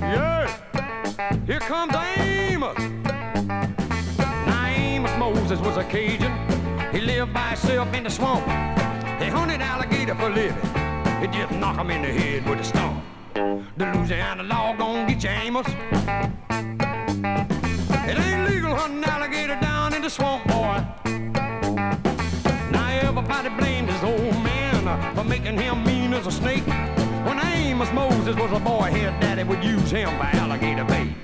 Yeah, here comes Amos. Now Amos Moses was a Cajun. He lived by himself in the swamp. He hunted alligator for living. He just knock him in the head with a stone. The Louisiana law gon' get you, Amos. It ain't legal hunting alligator down in the swamp, boy. Making him mean as a snake. When Amos Moses was a boy, his daddy would use him for alligator bait.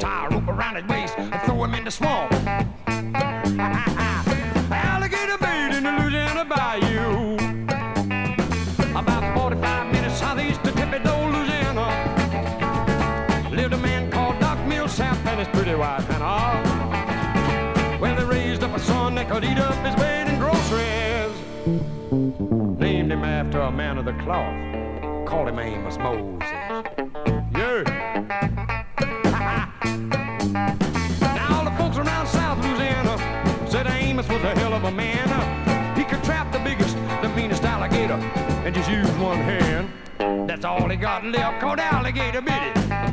Tie a rope around his waist and throw him in the swamp. A man of the cloth. Called him Amos Moses. Yeah. now all the folks around South Louisiana said Amos was a hell of a man. He could trap the biggest, the meanest alligator and just use one hand. That's all he got left, called alligator bit it.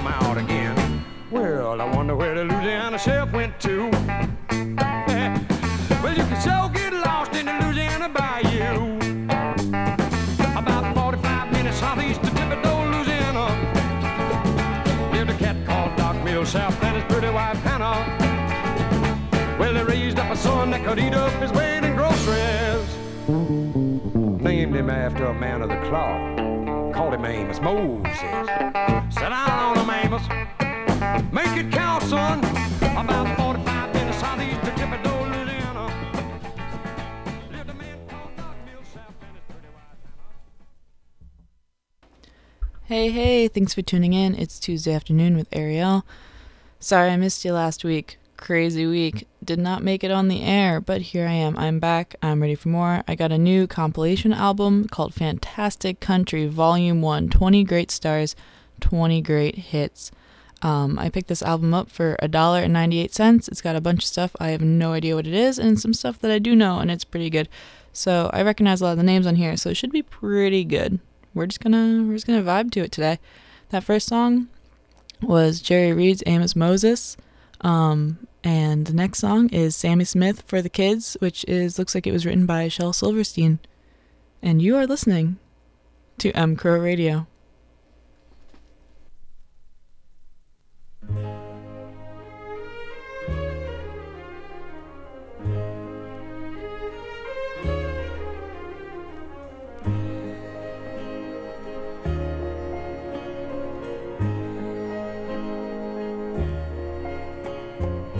Come out again. Well, I wonder where the Louisiana sheriff went to. well, you can so get lost in the Louisiana bayou. About 45 minutes southeast of Thibodaux, Louisiana. Lived a cat called Doc Millsap and his pretty wife Hannah. Well, they raised up a son that could eat up his weight in groceries. Named him after a man of the cloth. Called him Amos Moses. Sit down on him, Amos. Make it count, son. About 45 minutes Hey, hey, thanks for tuning in. It's Tuesday afternoon with Ariel. Sorry I missed you last week. Crazy week. Did not make it on the air, but here I am. I'm back. I'm ready for more. I got a new compilation album called Fantastic Country Volume 1 20 Great Stars, 20 Great Hits. Um, I picked this album up for $1.98. It's got a bunch of stuff I have no idea what it is, and some stuff that I do know, and it's pretty good. So I recognize a lot of the names on here, so it should be pretty good we're just gonna we're just gonna vibe to it today. That first song was Jerry Reed's Amos Moses. Um, and the next song is Sammi Smith for the Kids, which is looks like it was written by Shel Silverstein. And you are listening to M Crow Radio.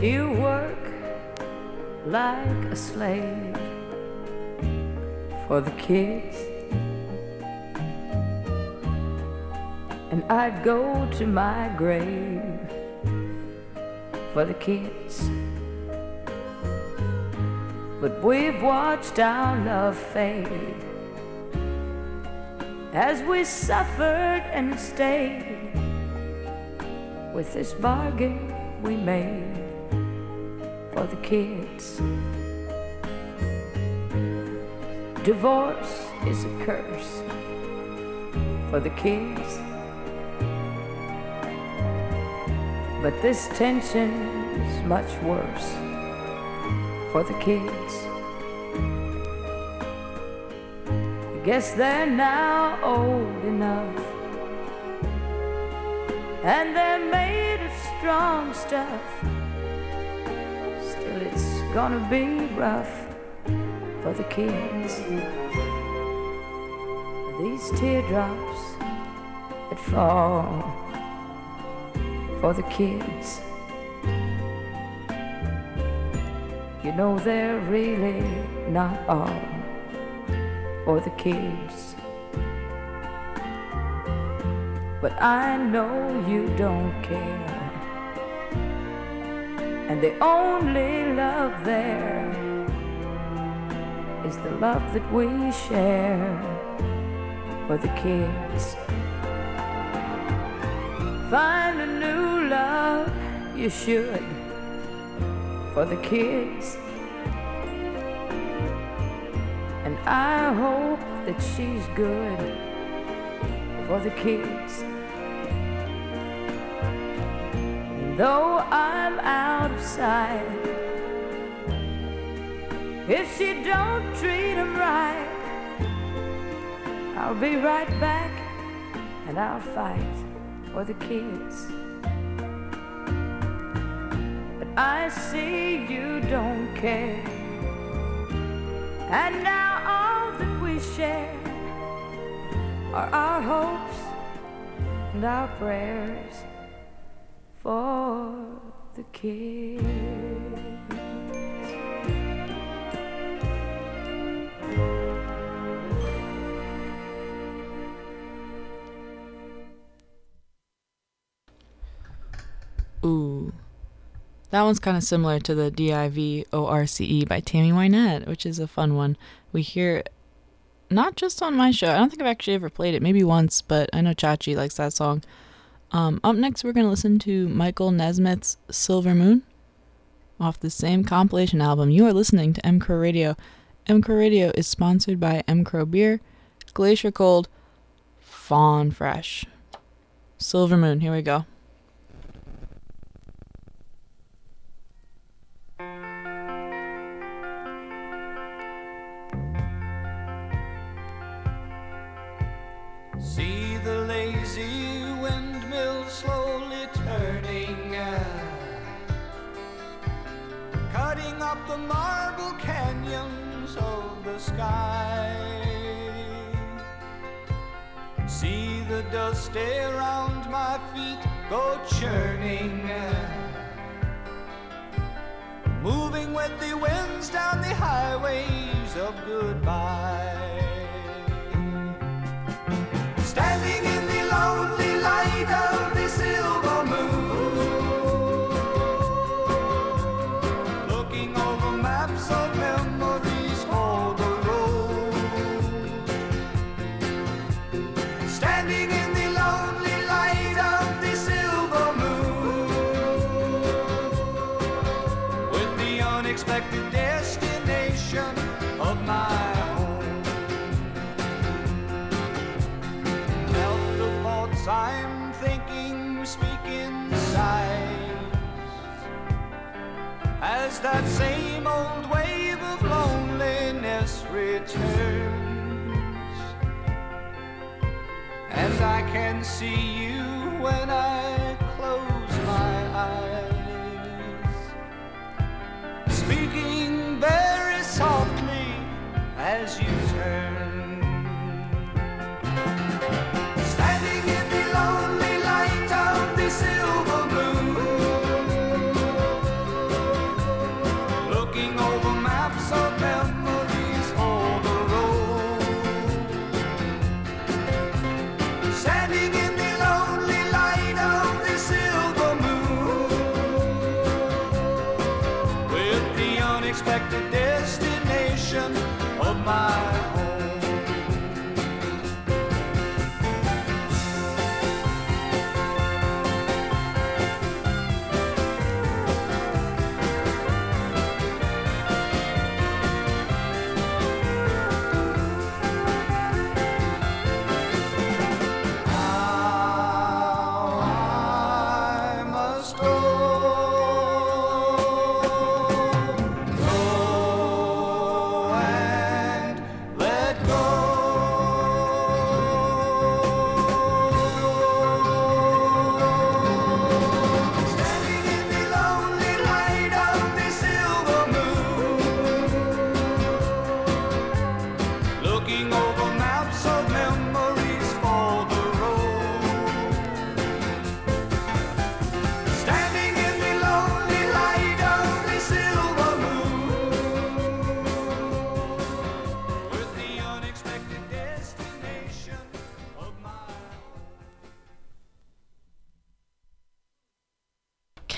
You work like a slave for the kids. And I'd go to my grave for the kids. But we've watched our love fade as we suffered and stayed with this bargain we made for the kids. Divorce is a curse for the kids. But this tension is much worse for the kids. I guess they're now old enough and they're made of strong stuff. Gonna be rough for the kids. These teardrops that fall for the kids. You know, they're really not all for the kids. But I know you don't care. And the only love there is the love that we share for the kids. Find a new love, you should, for the kids. And I hope that she's good for the kids. Though I'm out of sight, if she don't treat him right, I'll be right back and I'll fight for the kids. But I see you don't care. And now all that we share are our hopes and our prayers for the kids. Ooh. That one's kind of similar to the D I V O R C E by Tammy Wynette, which is a fun one. We hear not just on my show. I don't think I've actually ever played it, maybe once, but I know Chachi likes that song. Um, up next, we're going to listen to Michael Nesmith's Silver Moon off the same compilation album. You are listening to M Crow Radio. Radio is sponsored by M Beer, Glacier Cold, Fawn Fresh. Silver Moon, here we go. Sky. See the dust around my feet go churning, moving with the winds down the highways of goodbye. As that same old wave of loneliness returns. And I can see you when I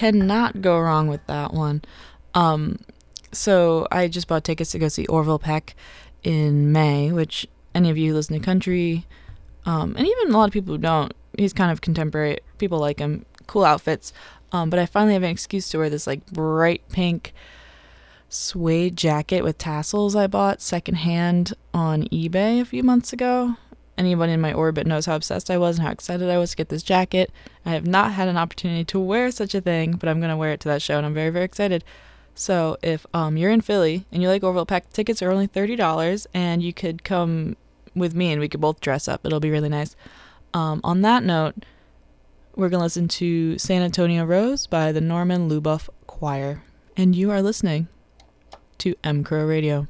cannot go wrong with that one. Um, so I just bought tickets to go see Orville Peck in May, which any of you who listen to country Um, and even a lot of people who don't, he's kind of contemporary. People like him, cool outfits. Um, but I finally have an excuse to wear this like bright pink suede jacket with tassels I bought secondhand on eBay a few months ago. Anyone in my orbit knows how obsessed I was and how excited I was to get this jacket. I have not had an opportunity to wear such a thing, but I'm gonna wear it to that show, and I'm very very excited. So if um, you're in Philly and you like Orville Peck, tickets are only thirty dollars, and you could come with me and we could both dress up. It'll be really nice. Um, on that note, we're gonna listen to San Antonio Rose by the Norman Luboff Choir, and you are listening to M Crow Radio.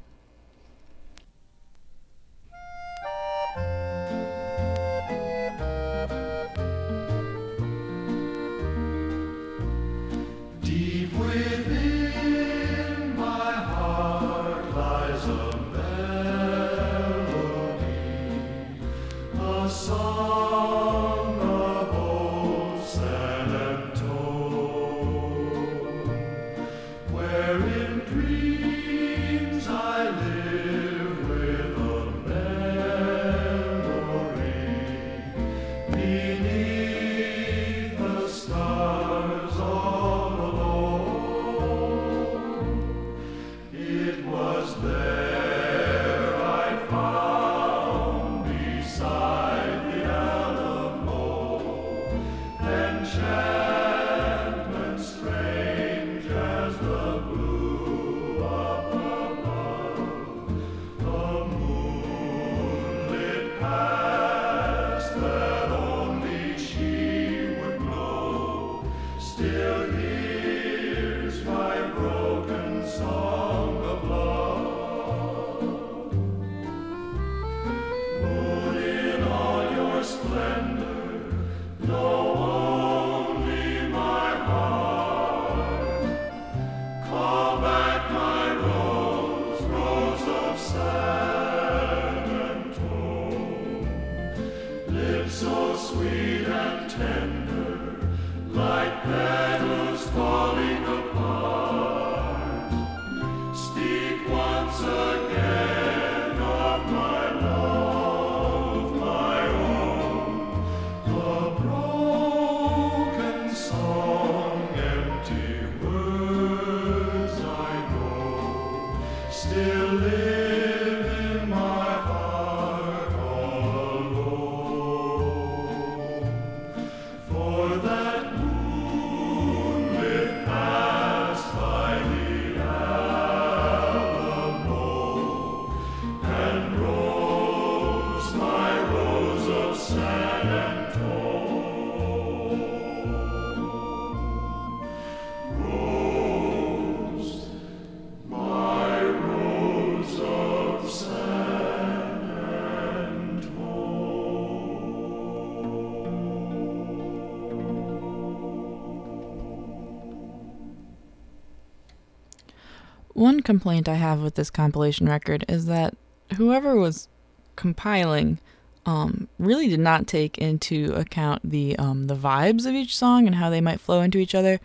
Complaint I have with this compilation record is that whoever was compiling um, really did not take into account the um, the vibes of each song and how they might flow into each other.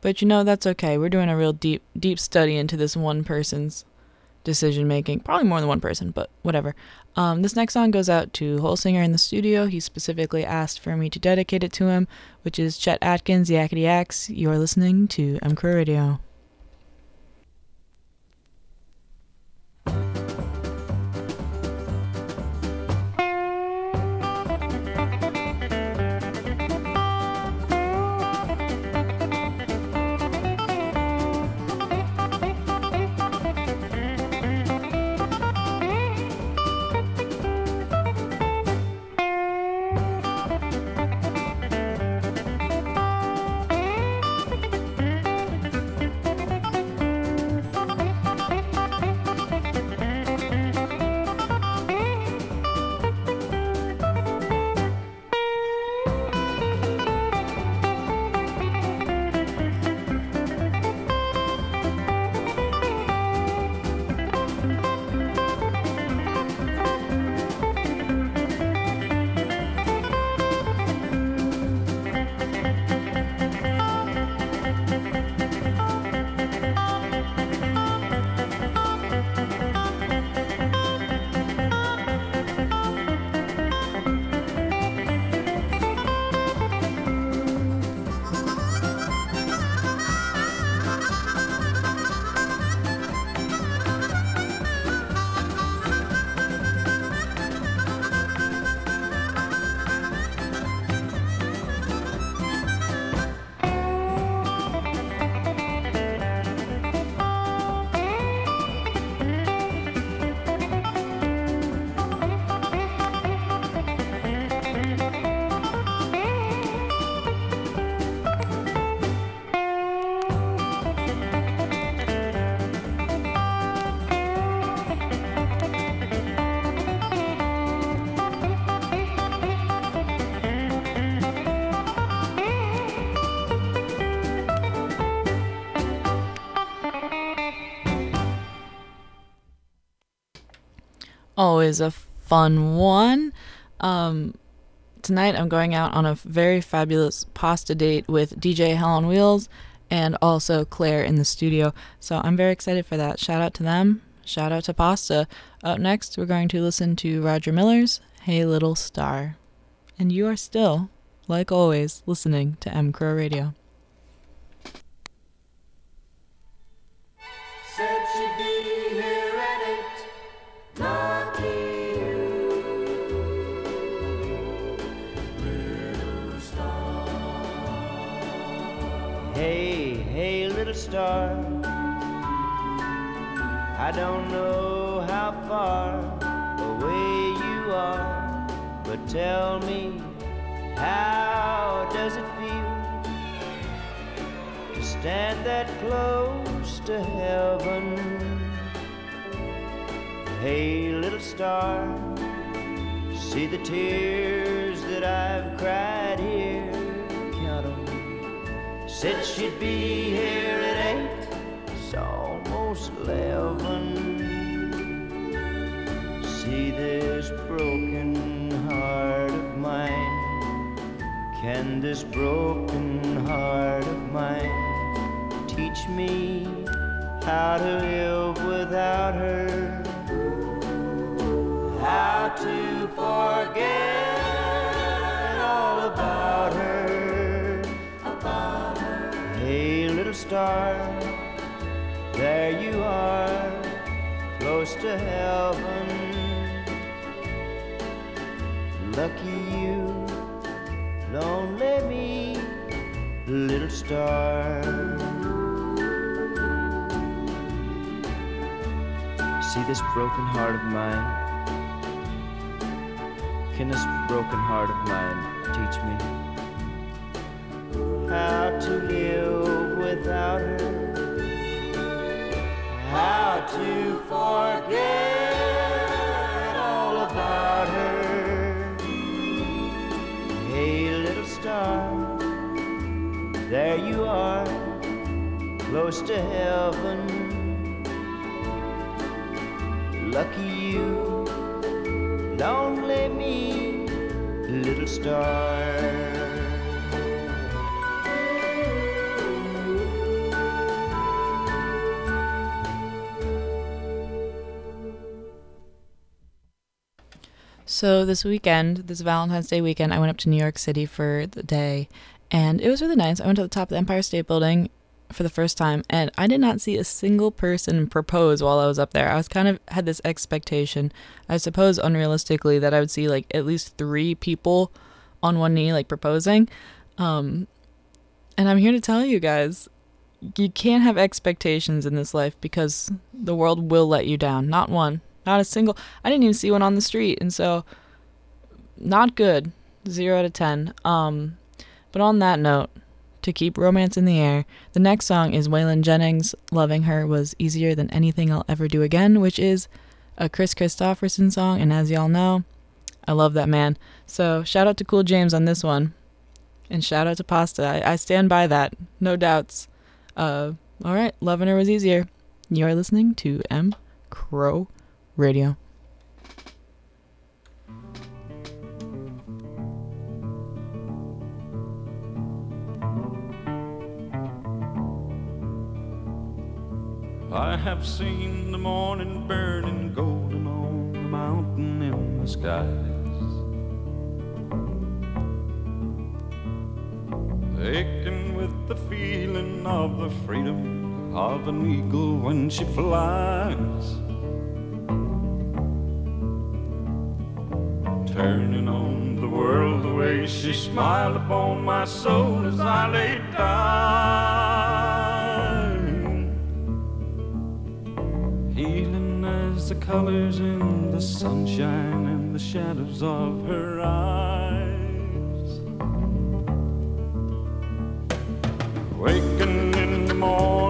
But you know that's okay. We're doing a real deep deep study into this one person's decision making. Probably more than one person, but whatever. Um, this next song goes out to Holsinger in the studio. He specifically asked for me to dedicate it to him, which is Chet Atkins, Yakety Axe. You are listening to M Crow Radio. Always a fun one. Um, tonight I'm going out on a very fabulous pasta date with DJ Helen Wheels and also Claire in the studio. So I'm very excited for that. Shout out to them. Shout out to Pasta. Up next, we're going to listen to Roger Miller's Hey Little Star. And you are still, like always, listening to M Crow Radio. Hey, hey, little star. I don't know how far away you are, but tell me, how does it feel to stand that close to heaven? Hey, little star, see the tears that I've cried here. Said she'd be here at eight, it's almost eleven. See this broken heart of mine. Can this broken heart of mine teach me how to live without her? How to forget star, there you are, close to heaven. Lucky you, lonely me, little star. See this broken heart of mine. Can this broken heart of mine teach me how to live without her? How to forget all about her? Hey, little star, there you are, close to heaven. Lucky you, lonely me, little star. So this weekend, this Valentine's Day weekend, I went up to New York City for the day, and it was really nice. I went to the top of the Empire State Building for the first time, and I did not see a single person propose while I was up there. I was kind of had this expectation, I suppose unrealistically, that I would see like at least three people on one knee like proposing. Um, and I'm here to tell you guys, you can't have expectations in this life because the world will let you down. Not one, not a single. I didn't even see one on the street, and so not good. Zero out of ten. Um, but on that note, to keep romance in the air, the next song is Waylon Jennings. Loving her was easier than anything I'll ever do again, which is a Kris Kristofferson song, and as y'all know, I love that man. So shout out to Cool James on this one, and shout out to Pasta. I, I stand by that, no doubts. Uh, all right, loving her was easier. You are listening to M Crow Radio. I have seen the morning burning golden on the mountain in the skies. Aching with the feeling of the freedom of an eagle when she flies. Turning on the world the way she smiled upon my soul as I lay down. Healing as the colors in the sunshine and the shadows of her eyes. Waking in the morning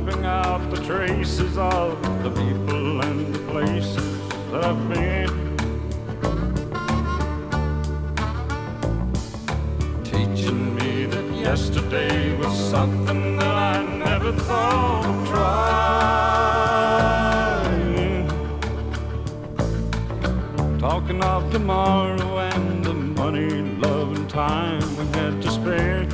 Wiping out the traces of the people and the places that I've been. Teaching me that Yesterday was something that I never thought of trying. Talking of tomorrow and the money, love, and time we had to spend.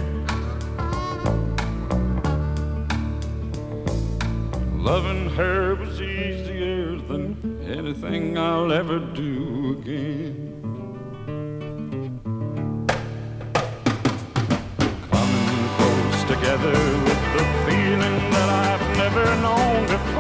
Loving her was easier than anything I'll ever do again. Coming close together with the feeling that I've never known before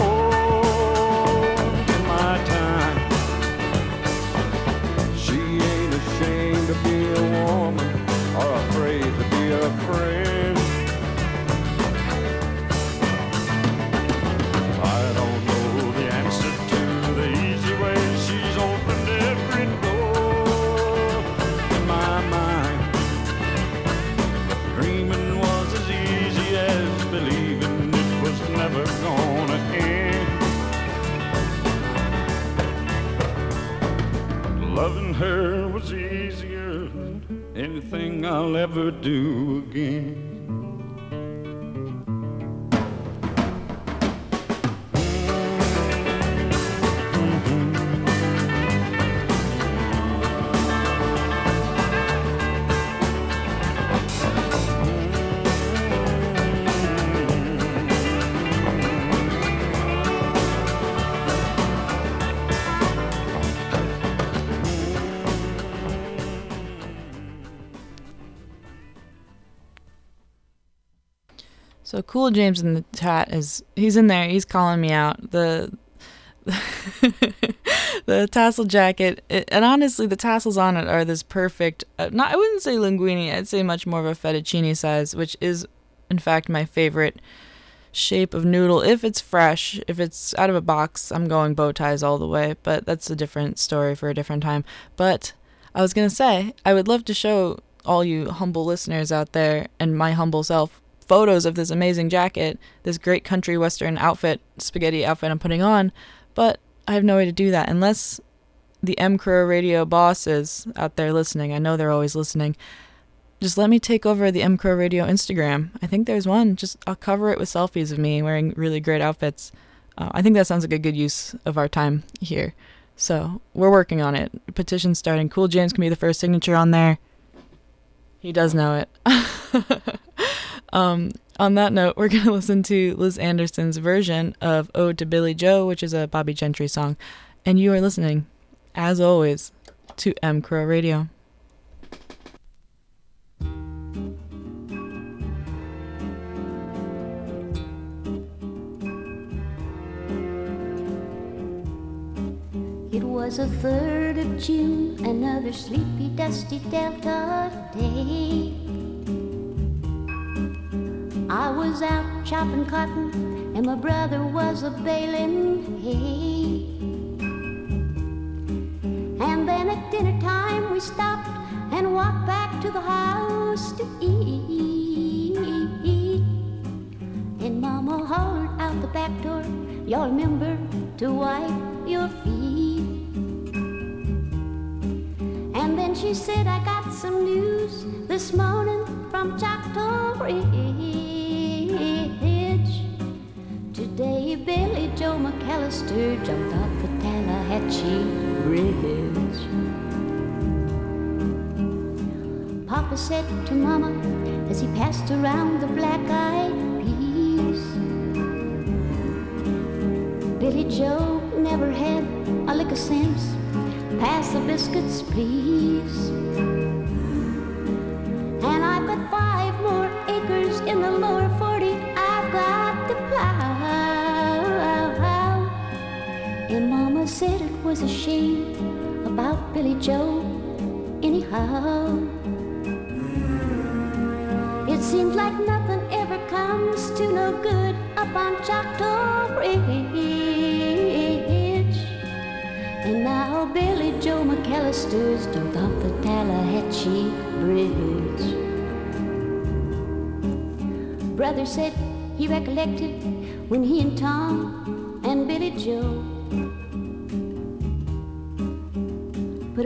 anything I'll ever do again. Cool James in the chat is he's in there. He's calling me out. The the tassel jacket it, and honestly the tassels on it are this perfect uh, not I wouldn't say linguine I'd say much more of a fettuccine size which is in fact my favorite shape of noodle if it's fresh if it's out of a box I'm going bow ties all the way but that's a different story for a different time but I was going to say I would love to show all you humble listeners out there and my humble self photos of this amazing jacket, this great country western outfit, spaghetti outfit I'm putting on, but I have no way to do that unless the M Crow Radio bosses out there listening. I know they're always listening. Just let me take over the M Crow Radio Instagram. I think there's one. Just I'll cover it with selfies of me wearing really great outfits. Uh, I think that sounds like a good use of our time here. So we're working on it. Petition starting. Cool James can be the first signature on there. He does know it. um, on that note, we're going to listen to Liz Anderson's version of Ode to Billie Joe, which is a Bobbie Gentry song. And you are listening, as always, to M Crow Radio. It was a third of June, another sleepy, dusty Delta day. I was out chopping cotton, and my brother was a baling hay. And then at dinner time, we stopped and walked back to the house to eat. And Mama hollered out the back door, y'all remember to wipe your feet. And then she said, I got some news this morning from Choctaw Ridge. Today, Billie Joe McAllister jumped off the Tallahatchie Bridge. Papa said to Mama as he passed around the black-eyed peas. Billie Joe never had a lick of sense. Pass the biscuits, please. Said it was a shame about Billie Joe, anyhow. It seems like nothing ever comes to no good up on Choctaw Ridge. And now Billie Joe McAllister's jumped off the Tallahatchie Bridge. Brother said he recollected when he and Tom and Billie Joe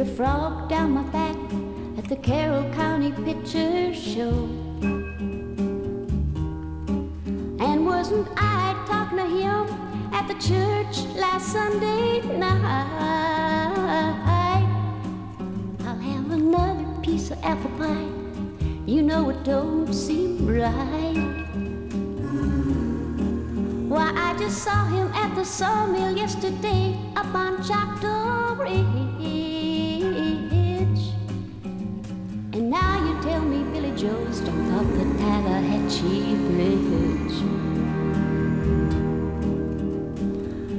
a frog down my back at the Carroll County Picture Show. And wasn't I talking to him at the church last Sunday night? I'll have another piece of apple pie. You know it don't seem right. Why, I just saw him at the sawmill yesterday up on Choctaw Ridge. Off the Tallahatchie Bridge.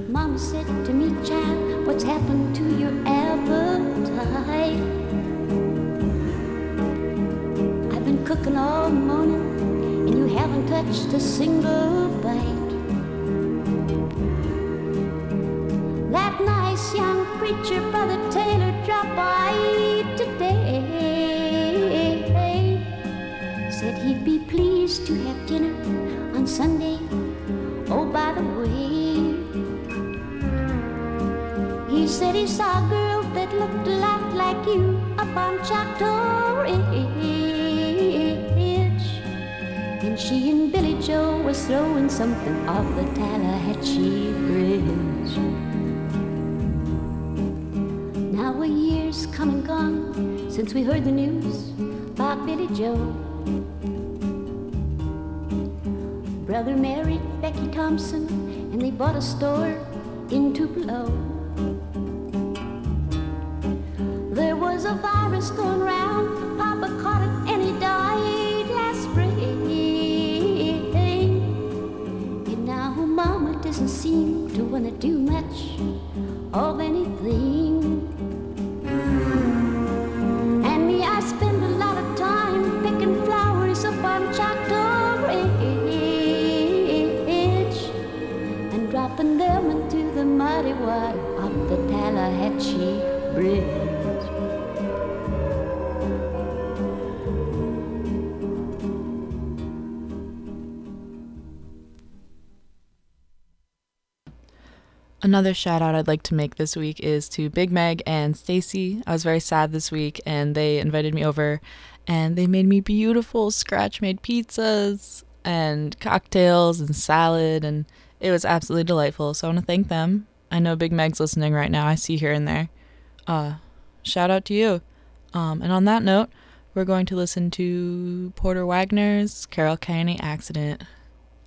Mama said to me, child, what's happened to your appetite? I've been cooking all morning, and you haven't touched a single bite. That nice young preacher, Brother Taylor, dropped by to have dinner on Sunday. Oh, by the way, he said he saw a girl that looked a lot like you up on Choctaw Ridge. And she and Billie Joe was throwing something off the Tallahatchie Bridge. Now a year's come and gone since we heard the news about Billie Joe. Brother married Becky Thompson, and they bought a store in Tupelo. There was a virus going round, Papa caught it, and he died last spring. And now Mama doesn't seem to want to do much of anything. Them into the muddy water of the Tallahatchie Bridge. Another shout out I'd like to make this week is to Big Meg and Stacy. I was very sad this week and they invited me over and they made me beautiful scratch made pizzas and cocktails and salad and it was absolutely delightful. So I want to thank them. I know Big Meg's listening right now. I see here and there. Uh shout out to you. Um and on that note, we're going to listen to Porter Wagoner's Carroll County Accident. I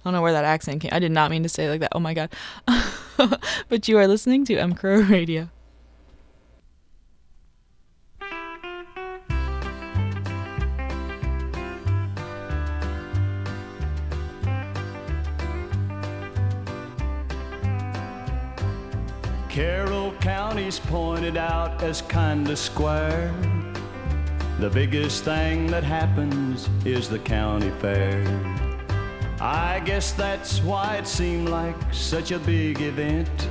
don't know where that accent came. I did not mean to say it like that. Oh my god. but you are listening to M Crow Radio. Carroll County's pointed out as kinda square. The biggest thing that happens is the county fair. I guess that's why it seemed like such a big event.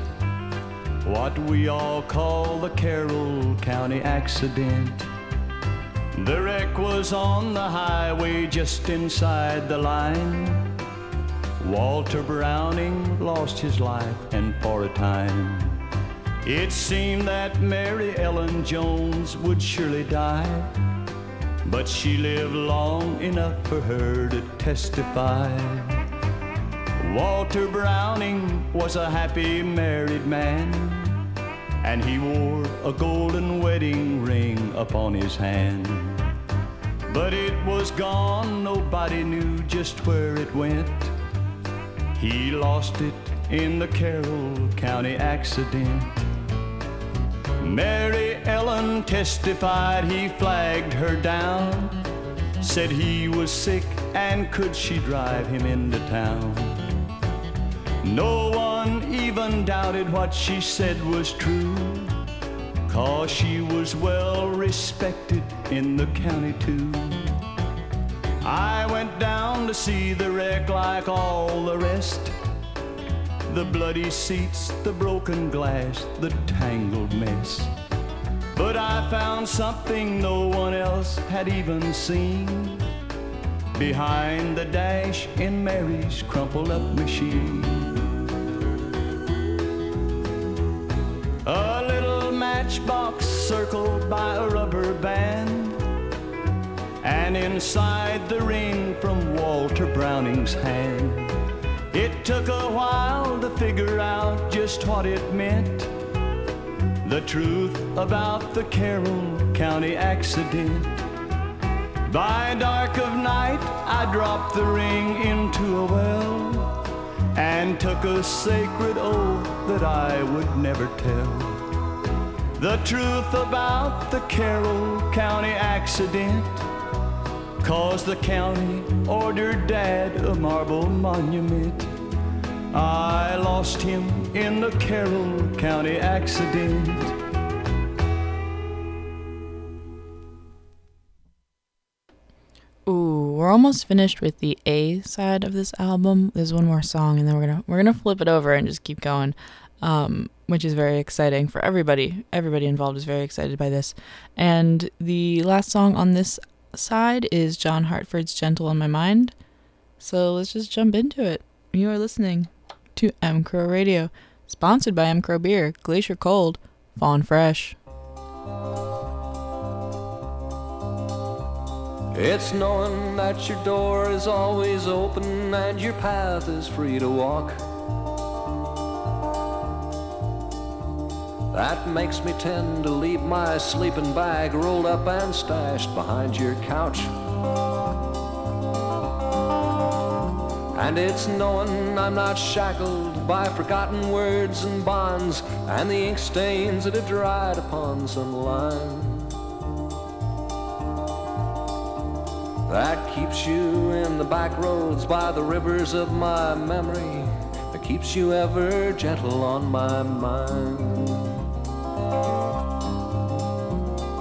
What we all call the Carroll County accident. The wreck was on the highway just inside the line. Walter Browning lost his life, and for a time, it seemed that Mary Ellen Jones would surely die. But she lived long enough for her to testify. Walter Browning was a happy married man, and he wore a golden wedding ring upon his hand. But it was gone, nobody knew just where it went. He lost it in the Carroll County accident. Mary Ellen testified he flagged her down. Said he was sick and could she drive him into town. No one even doubted what she said was true. Cause she was well respected in the county too. I went down to see the wreck like all the rest. The bloody seats, the broken glass, the tangled mess. But I found something no one else had even seen behind the dash in Mary's crumpled up machine. A little matchbox circled by a rubber band. And inside the ring from Walter Browning's hand, It took a while to figure out just what it meant. The truth about the Carroll County accident. By dark of night, I dropped the ring into a well and took a sacred oath that I would never tell. The truth about the Carroll County accident. Cause the county ordered Dad a marble monument. I lost him in the Carroll County accident. Ooh, we're almost finished with the A side of this album. There's one more song, and then we're gonna we're gonna flip it over and just keep going, um, which is very exciting for everybody. Everybody involved is very excited by this. And the last song on this side is John Hartford's "Gentle on My Mind." So let's just jump into it. You are listening to M Crow Radio, sponsored by M Crow Beer, Glacier Cold, Fawn Fresh. It's knowing that your door is always open and your path is free to walk. That makes me tend to leave my sleeping bag rolled up and stashed behind your couch. And it's knowing I'm not shackled by forgotten words and bonds and the ink stains that have dried upon some line. That keeps you in the back roads by the rivers of my memory. That keeps you ever gentle on my mind.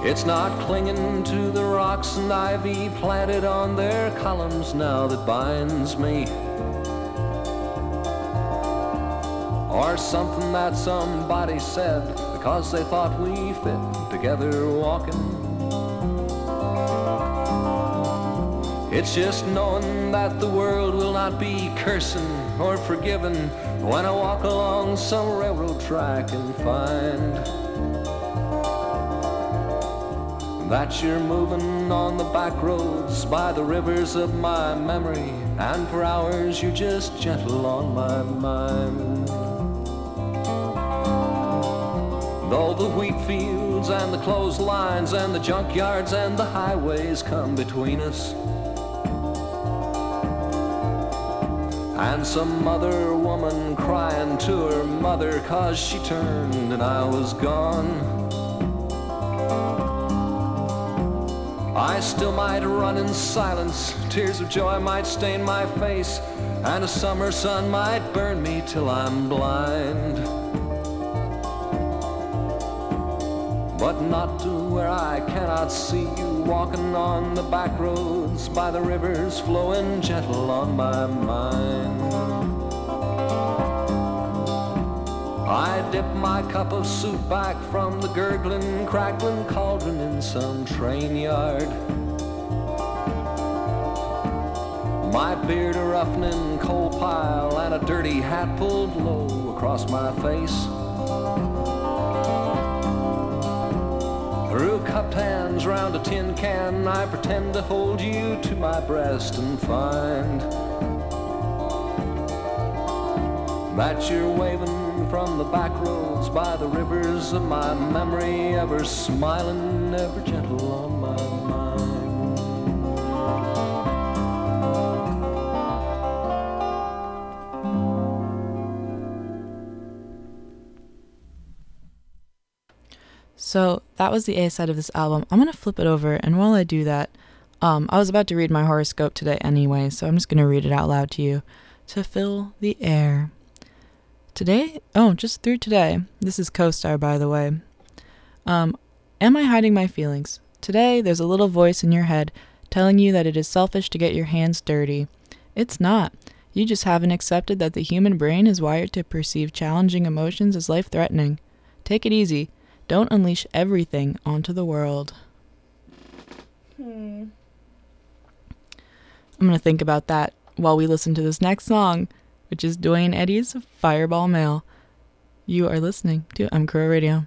It's not clinging to the rocks and ivy planted on their columns now that binds me. Or something that somebody said because they thought we fit together walking. It's just knowing that the world will not be cursing or forgiven when I walk along some railroad track and find that you're moving on the back roads by the rivers of my memory, and for hours you're just gentle on my mind. Though the wheat fields and the clotheslines and the junkyards and the highways come between us. And some other woman crying to her mother cause she turned and I was gone. I still might run in silence, tears of joy might stain my face, and a summer sun might burn me till I'm blind. But not to where I cannot see you walking on the back roads by the rivers flowing gentle on my mind. I dip my cup of soup back from the gurgling, crackling cauldron in some train yard. My beard a roughening coal pile and a dirty hat pulled low across my face. Through cupped hands round a tin can, I pretend to hold you to my breast and find that you're waving from the back roads by the rivers of my memory, ever smiling, ever gentle on my mind. So that was the A side of this album. I'm gonna flip it over, and while I do that, um, I was about to read my horoscope today anyway, so I'm just gonna read it out loud to you to fill the air. Today, oh, just through today. This is CoStar, by the way. Um, am I hiding my feelings? Today, there's a little voice in your head telling you that it is selfish to get your hands dirty. It's not. You just haven't accepted that the human brain is wired to perceive challenging emotions as life threatening. Take it easy. Don't unleash everything onto the world. Hmm. I'm going to think about that while we listen to this next song, which is Duane Eddy's Fireball Mail. You are listening to M Crow Radio.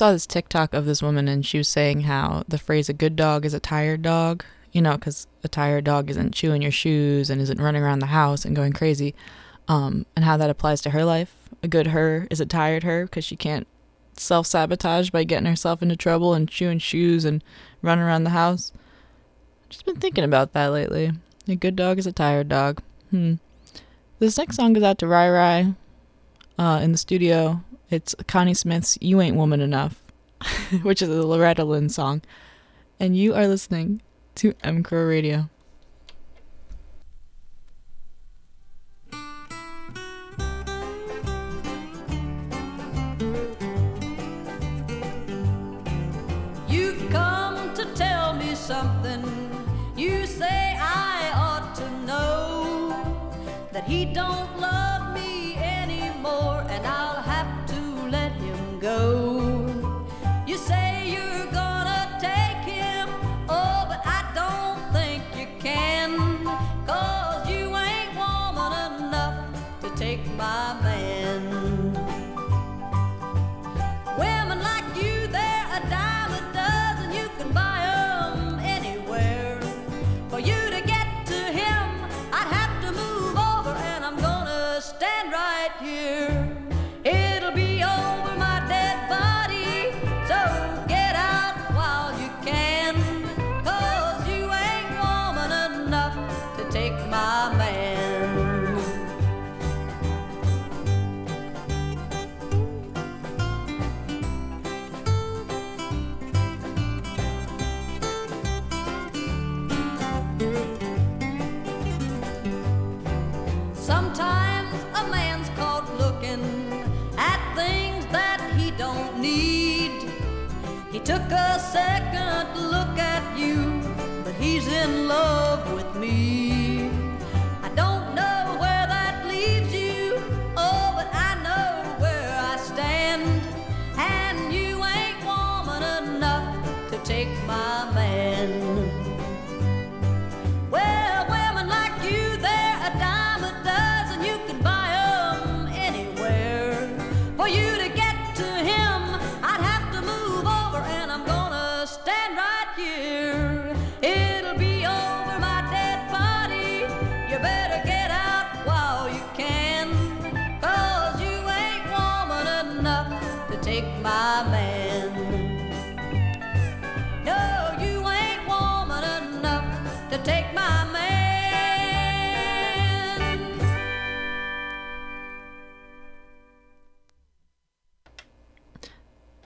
Saw this TikTok of this woman, and she was saying how the phrase "a good dog is a tired dog," you know, because a tired dog isn't chewing your shoes and isn't running around the house and going crazy, um, and how that applies to her life. A good her is a tired her because she can't self sabotage by getting herself into trouble and chewing shoes and running around the house. Just been thinking about that lately. A good dog is a tired dog. Hmm. This next song goes out to Rai Rai uh, in the studio. It's Connie Smith's You Ain't Woman Enough, which is a Loretta Lynn song. And you are listening to M Crow Radio. You've come to tell me something. You say I ought to know that he don't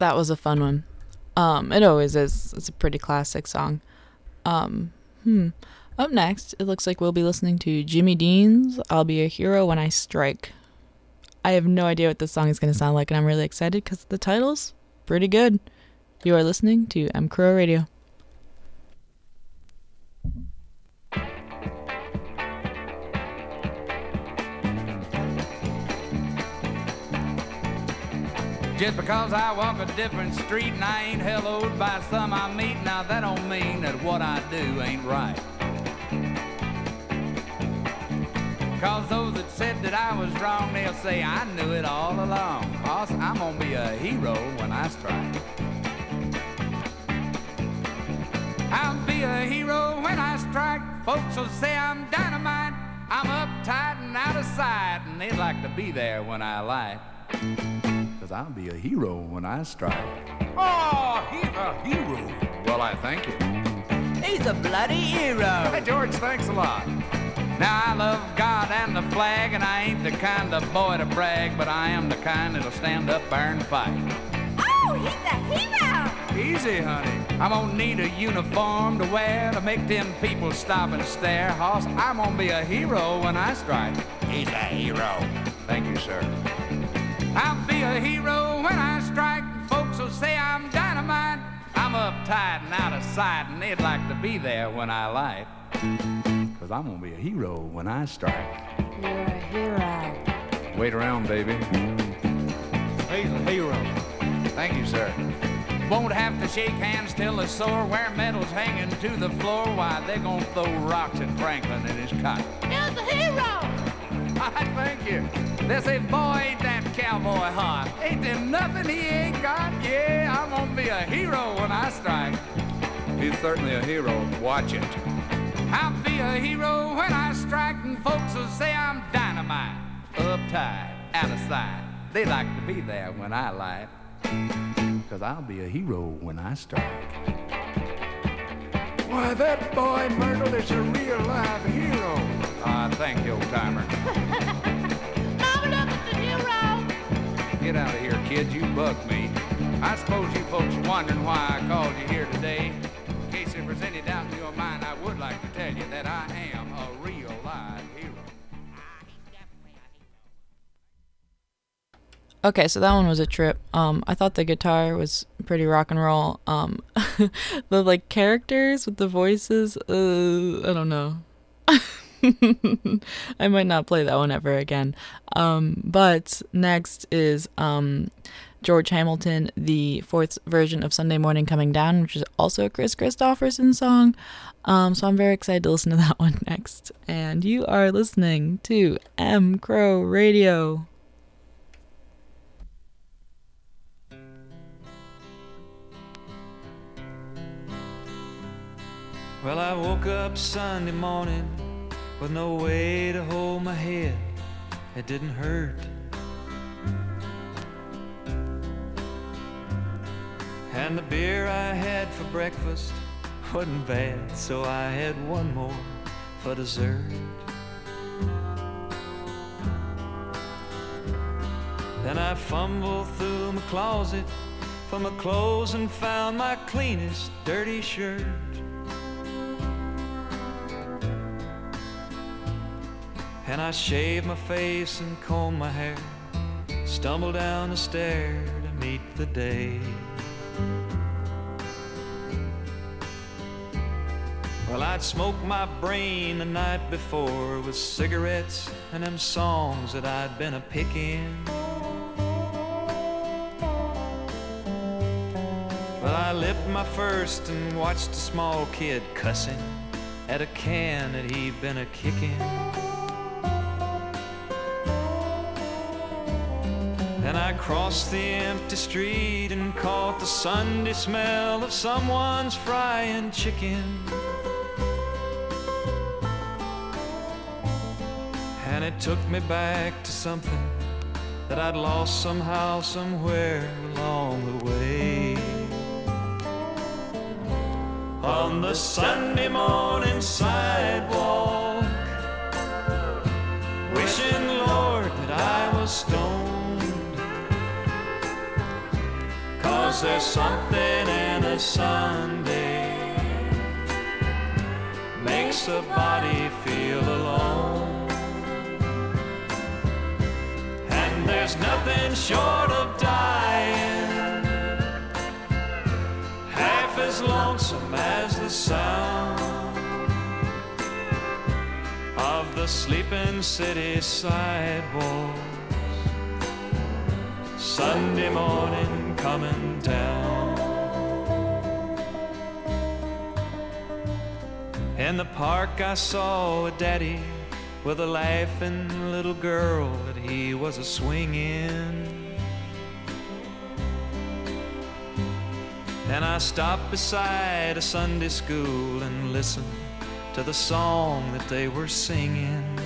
That was a fun one. Um, it always is. It's a pretty classic song. Um, hmm. Up next, it looks like we'll be listening to Jimmy Dean's I'll Be a Hero When I Strike. I have no idea what this song is going to sound like, and I'm really excited because the title's pretty good. You are listening to M Crow Radio. Just because I walk a different street and I ain't helloed by some I meet, now that don't mean that what I do ain't right. Cause those that said that I was wrong, they'll say I knew it all along. Boss, I'm gonna be a hero when I strike. I'll be a hero when I strike. Folks will say I'm dynamite. I'm uptight and out of sight, and they'd like to be there when I light. Cause I'll be a hero when I strike. Oh, he's a hero. Well, I thank you. He's a bloody hero. Hey, George, thanks a lot. Now, I love God and the flag, and I ain't the kind of boy to brag, but I am the kind that'll stand up there and fight. Oh, he's a hero! Easy, honey. I'm gonna need a uniform to wear to make them people stop and stare. Hoss, I'm gonna be a hero when I strike. He's a hero. Thank you, sir. I'll be a hero when I strike. Folks will say I'm dynamite. I'm uptight and out of sight, and they'd like to be there when I light. Cause I'm gonna be a hero when I strike. You're a hero. Wait around, baby. He's a hero. Thank you, sir. Won't have to shake hands till the sore, wear medals hanging to the floor. Why, they're gonna throw rocks at Franklin and his cot. He's a hero! I thank you. They say, boy, ain't that cowboy heart. Ain't there nothing he ain't got? Yeah, I'm gonna be a hero when I strike. He's certainly a hero. Watch it. I'll be a hero when I strike, and folks will say I'm dynamite. Uptight, out of sight. They like to be there when I light. Cause I'll be a hero when I strike. Why, that boy Myrtle is a real live hero. Ah, thank you, old timer. Get out of here, kid. You bug me. I suppose you folks are wondering why I called you here today. In case there was any doubt in your mind, I would like to tell you that I am a real live hero. Okay, so that one was a trip. Um, I thought the guitar was pretty rock and roll. Um, the like characters with the voices, uh, I don't know. I might not play that one ever again. Um, but next is um, George Hamilton, the fourth version of Sunday Morning Coming Down, which is also a Kris Kristofferson song. Um, so I'm very excited to listen to that one next. And you are listening to M Crow Radio. Well, I woke up Sunday morning with no way to hold my head. It didn't hurt. And the beer I had for breakfast wasn't bad, so I had one more for dessert. Then I fumbled through my closet for my clothes and found my cleanest dirty shirt. And I shaved my face and combed my hair, stumbled down the stair to meet the day. Well, I'd smoked my brain the night before with cigarettes and them songs that I'd been a picking. Well, I lit my first and watched a small kid cussing at a can that he'd been a kicking. Then I crossed the empty street and caught the Sunday smell of someone's frying chicken. And it took me back to something that I'd lost somehow, somewhere along the way. On the Sunday morning sidewalk, wishing, Lord, that I was stoned. Cause there's something in a Sunday makes a body feel alone. And there's nothing short of dying half as lonesome as the sound of the sleeping city sidewalks. Sunday morning coming down. In the park, I saw a daddy with a laughing little girl that he was a swinging. And I stopped beside a Sunday school and listened to the song that they were singing.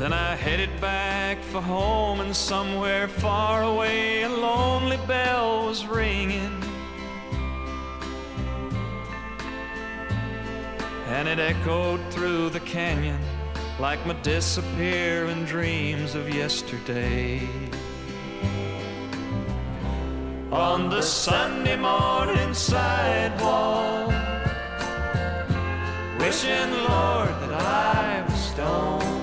Then I headed back for home, and somewhere far away, a lonely bell was ringing. And it echoed through the canyon like my disappearing dreams of yesterday. On the Sunday morning sidewalk, wishing, Lord, that I was stoned.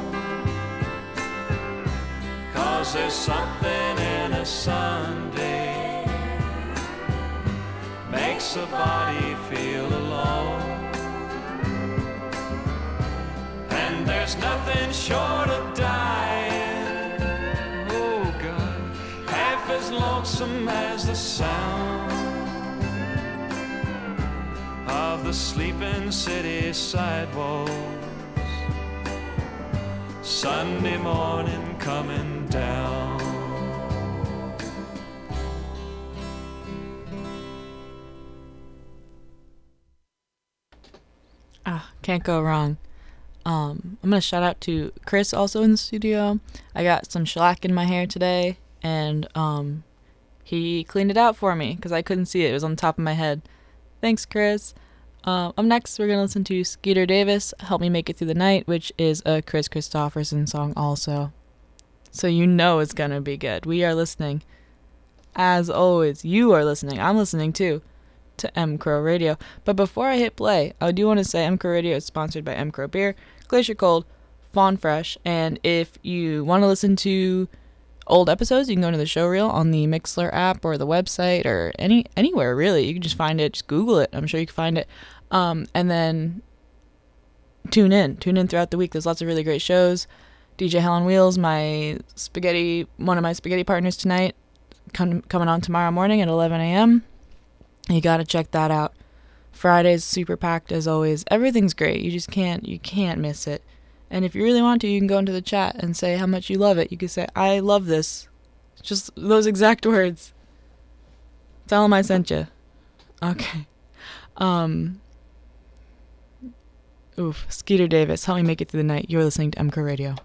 Cause there's something in a Sunday makes a body feel alone. And there's nothing short of dying. Oh God, half as lonesome as the sound of the sleeping city sidewalks. Sunday morning coming down. Ah, can't go wrong. Um, I'm gonna shout out to Chris also in the studio. I got some shellac in my hair today, and um, he cleaned it out for me because I couldn't see it. It was on the top of my head. Thanks, Chris. Uh, up next, we're gonna listen to Skeeter Davis, "Help Me Make It Through the Night," which is a Kris Kristofferson song also. So you know it's gonna be good. We are listening. As always, you are listening. I'm listening too to M Crow Radio. But before I hit play, I do want to say M Crow Radio is sponsored by M Crow Beer, Glacier Cold, Fawn Fresh, and if you want to listen to old episodes, you can go to the show reel on the Mixlr app or the website or any anywhere really. You can just find it, just Google it. I'm sure you can find it. Um, and then tune in, tune in throughout the week. There's lots of really great shows. DJ Helen Wheels, my spaghetti, one of my spaghetti partners tonight, coming on tomorrow morning at 11 a.m. You got to check that out. Friday's super packed as always. Everything's great. You just can't you can't miss it. And if you really want to, you can go into the chat and say how much you love it. You can say I love this. Just those exact words. Tell them I sent you. Okay. Um Oof, Skeeter Davis, help me make it through the night. You're listening to MCR Radio.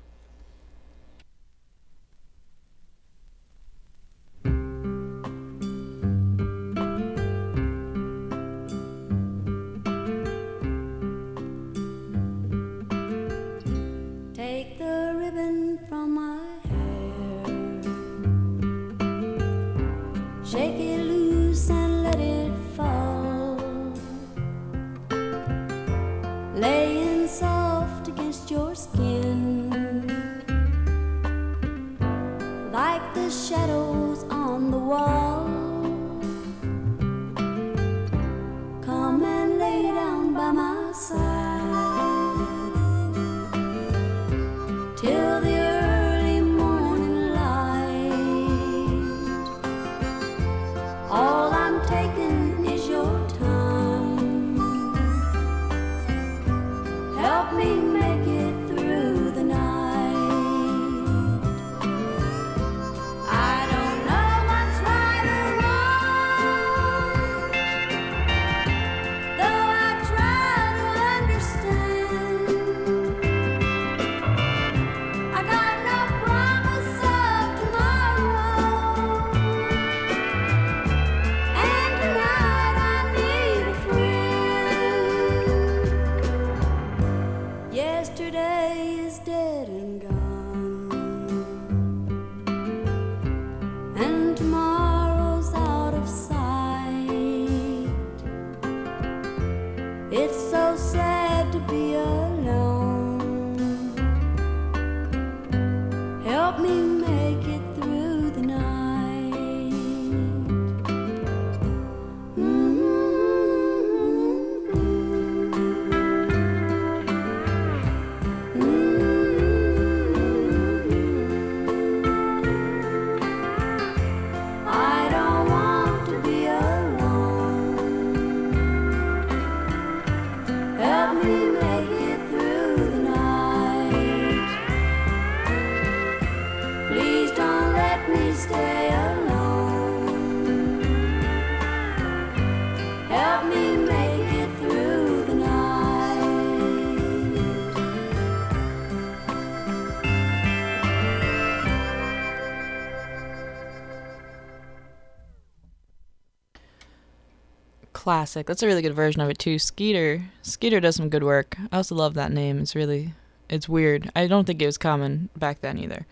Classic. That's a really good version of it too. Skeeter. Skeeter does some good work. I also love that name. It's really it's weird. I don't think it was common back then either.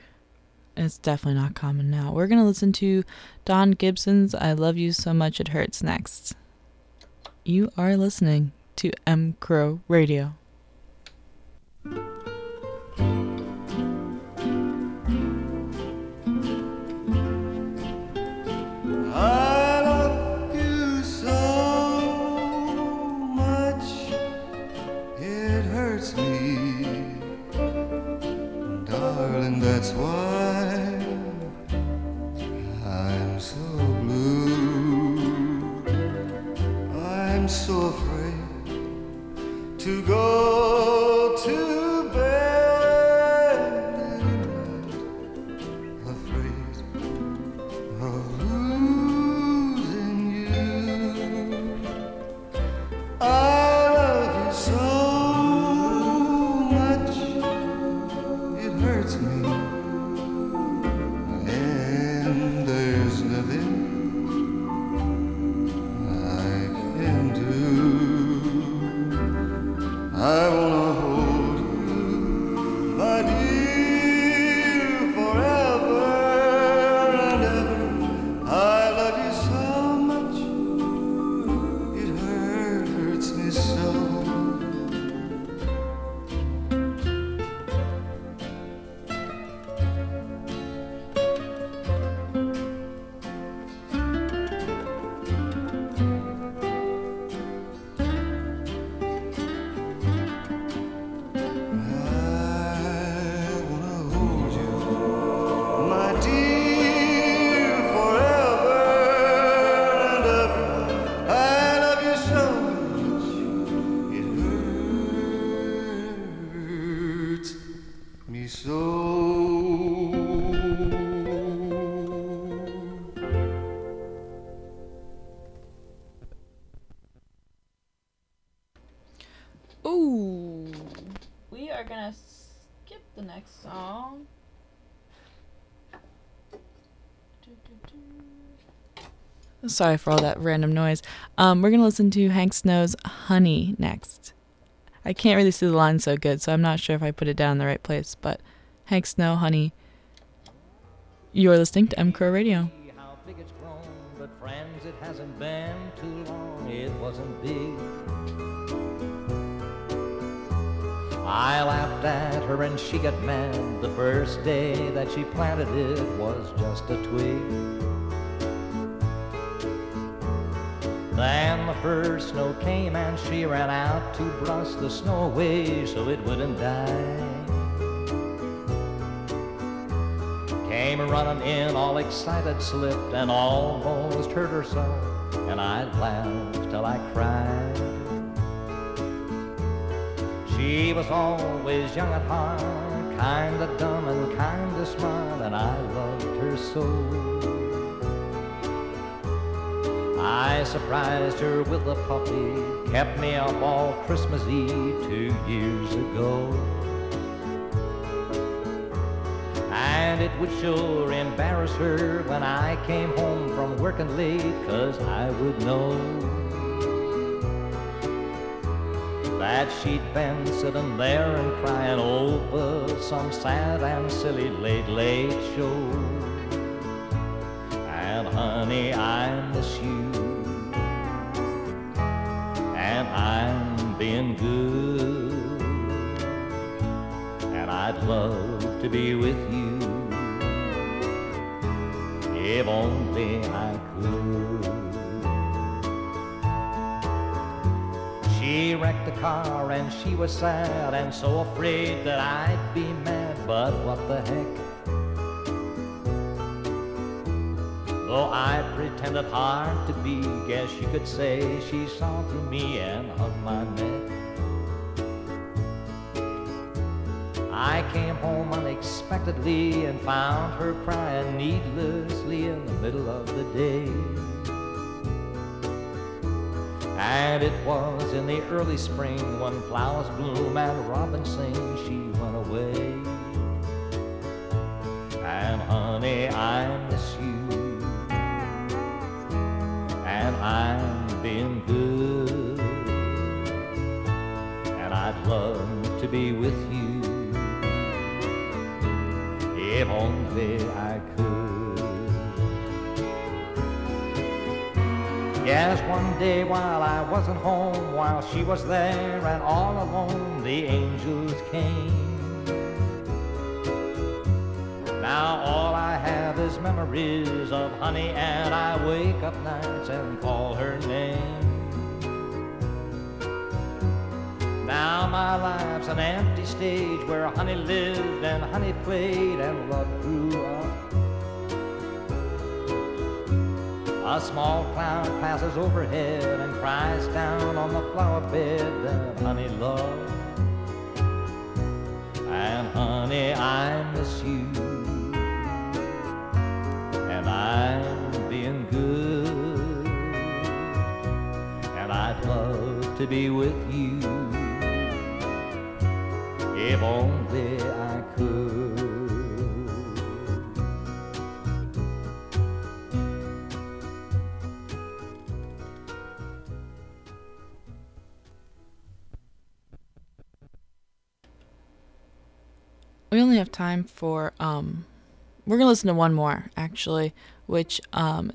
It's definitely not common now. We're gonna listen to Don Gibson's I Love You So Much It Hurts next. You are listening to M Crow Radio. Next song. Sorry for all that random noise. Um, we're gonna listen to Hank Snow's "Honey" next. I can't really see the line so good, so I'm not sure if I put it down in the right place. But Hank Snow, "Honey." You're listening to M Radio. how big it's grown, but friends, it hasn't been too long, it wasn't big. I laughed at her and she got mad the first day that she planted it was just a twig. Then the first snow came and she ran out to brush the snow away so it wouldn't die. Came running in, all excited, slipped and almost hurt herself. And I laughed till I cried. She was always young at heart, kinda dumb and kinda smart, and I loved her so. I surprised her with a puppy, kept me up all Christmas Eve two years ago. And it would sure embarrass her when I came home from working late, cause I would know that she'd been sitting there and crying over some sad and silly late, late show. And honey, I miss you. And I'm being good. And I'd love to be with you if only I could. She wrecked the car and she was sad and so afraid that I'd be mad, but what the heck? Though I pretended hard to be, guess you could say she saw through me and hugged my neck. I came home unexpectedly and found her crying needlessly in the middle of the day. And it was in the early spring when flowers bloom and robins sing, she went away. And honey, I miss you. And I'm being good. And I'd love to be with you if only I could. Yes, one day while I wasn't home, while she was there and all alone, the angels came. Now all I have is memories of honey, and I wake up nights and call her name. Now my life's an empty stage where honey lived and honey played and love grew A small cloud passes overhead and cries down on the flower bed that honey loved. And honey, I miss you. And I'm being good. And I'd love to be with you if only have time for um we're gonna listen to one more actually, which um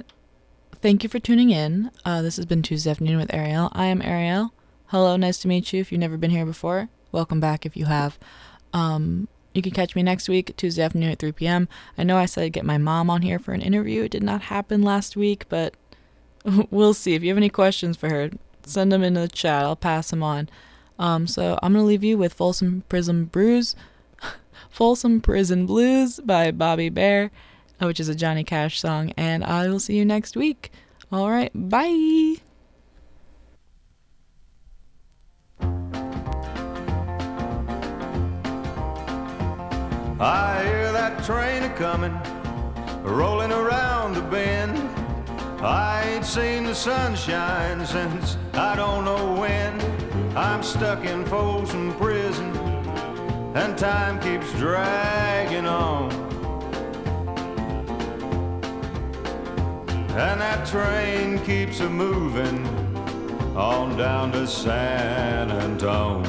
thank you for tuning in. Uh this has been Tuesday afternoon with Ariel. I am Ariel. Hello, nice to meet you. If you've never been here before, welcome back if you have. Um you can catch me next week, Tuesday afternoon at 3 p.m. I know I said I'd get my mom on here for an interview. It did not happen last week, but we'll see. If you have any questions for her, send them into the chat. I'll pass them on. Um, so I'm gonna leave you with Folsom Prison Brews, Folsom Prison Blues by Bobby Bare, uh, which is a Johnny Cash song, and I will see you next week. All right, bye. I hear that train a comin', rolling around the bend. I ain't seen the sunshine since I don't know when. I'm stuck in Folsom Prison, and time keeps dragging on. And that train keeps a moving on down to San Antone.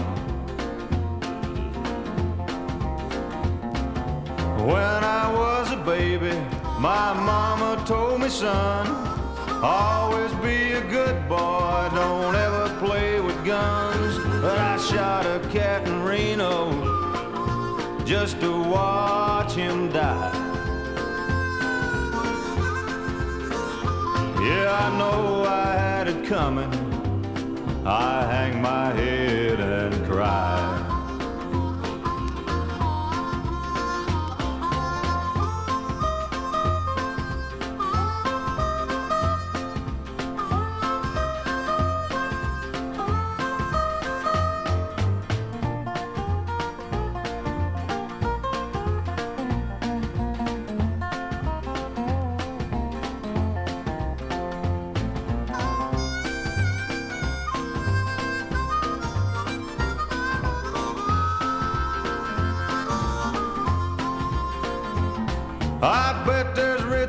When I was a baby, my mama told me, son, always be a good boy, don't ever play with guns. But I shot a cat in Reno just to watch him die. Yeah, I know I had it coming. I hang my head and cry.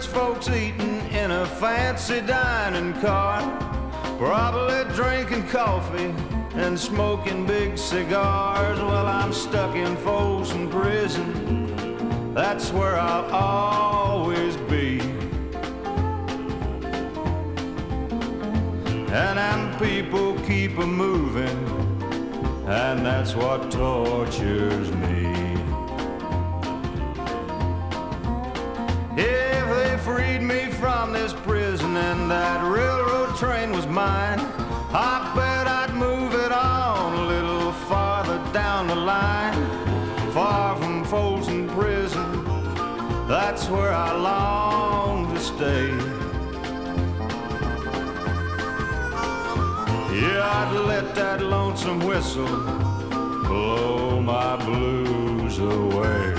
Folks eating in a fancy dining car, probably drinking coffee and smoking big cigars. Well, I'm stuck in Folsom Prison. That's where I'll always be. And them people keep a moving, and that's what tortures me. That railroad train was mine, I bet I'd move it on a little farther down the line. Far from Folsom Prison, that's where I long to stay. Yeah, I'd let that lonesome whistle blow my blues away.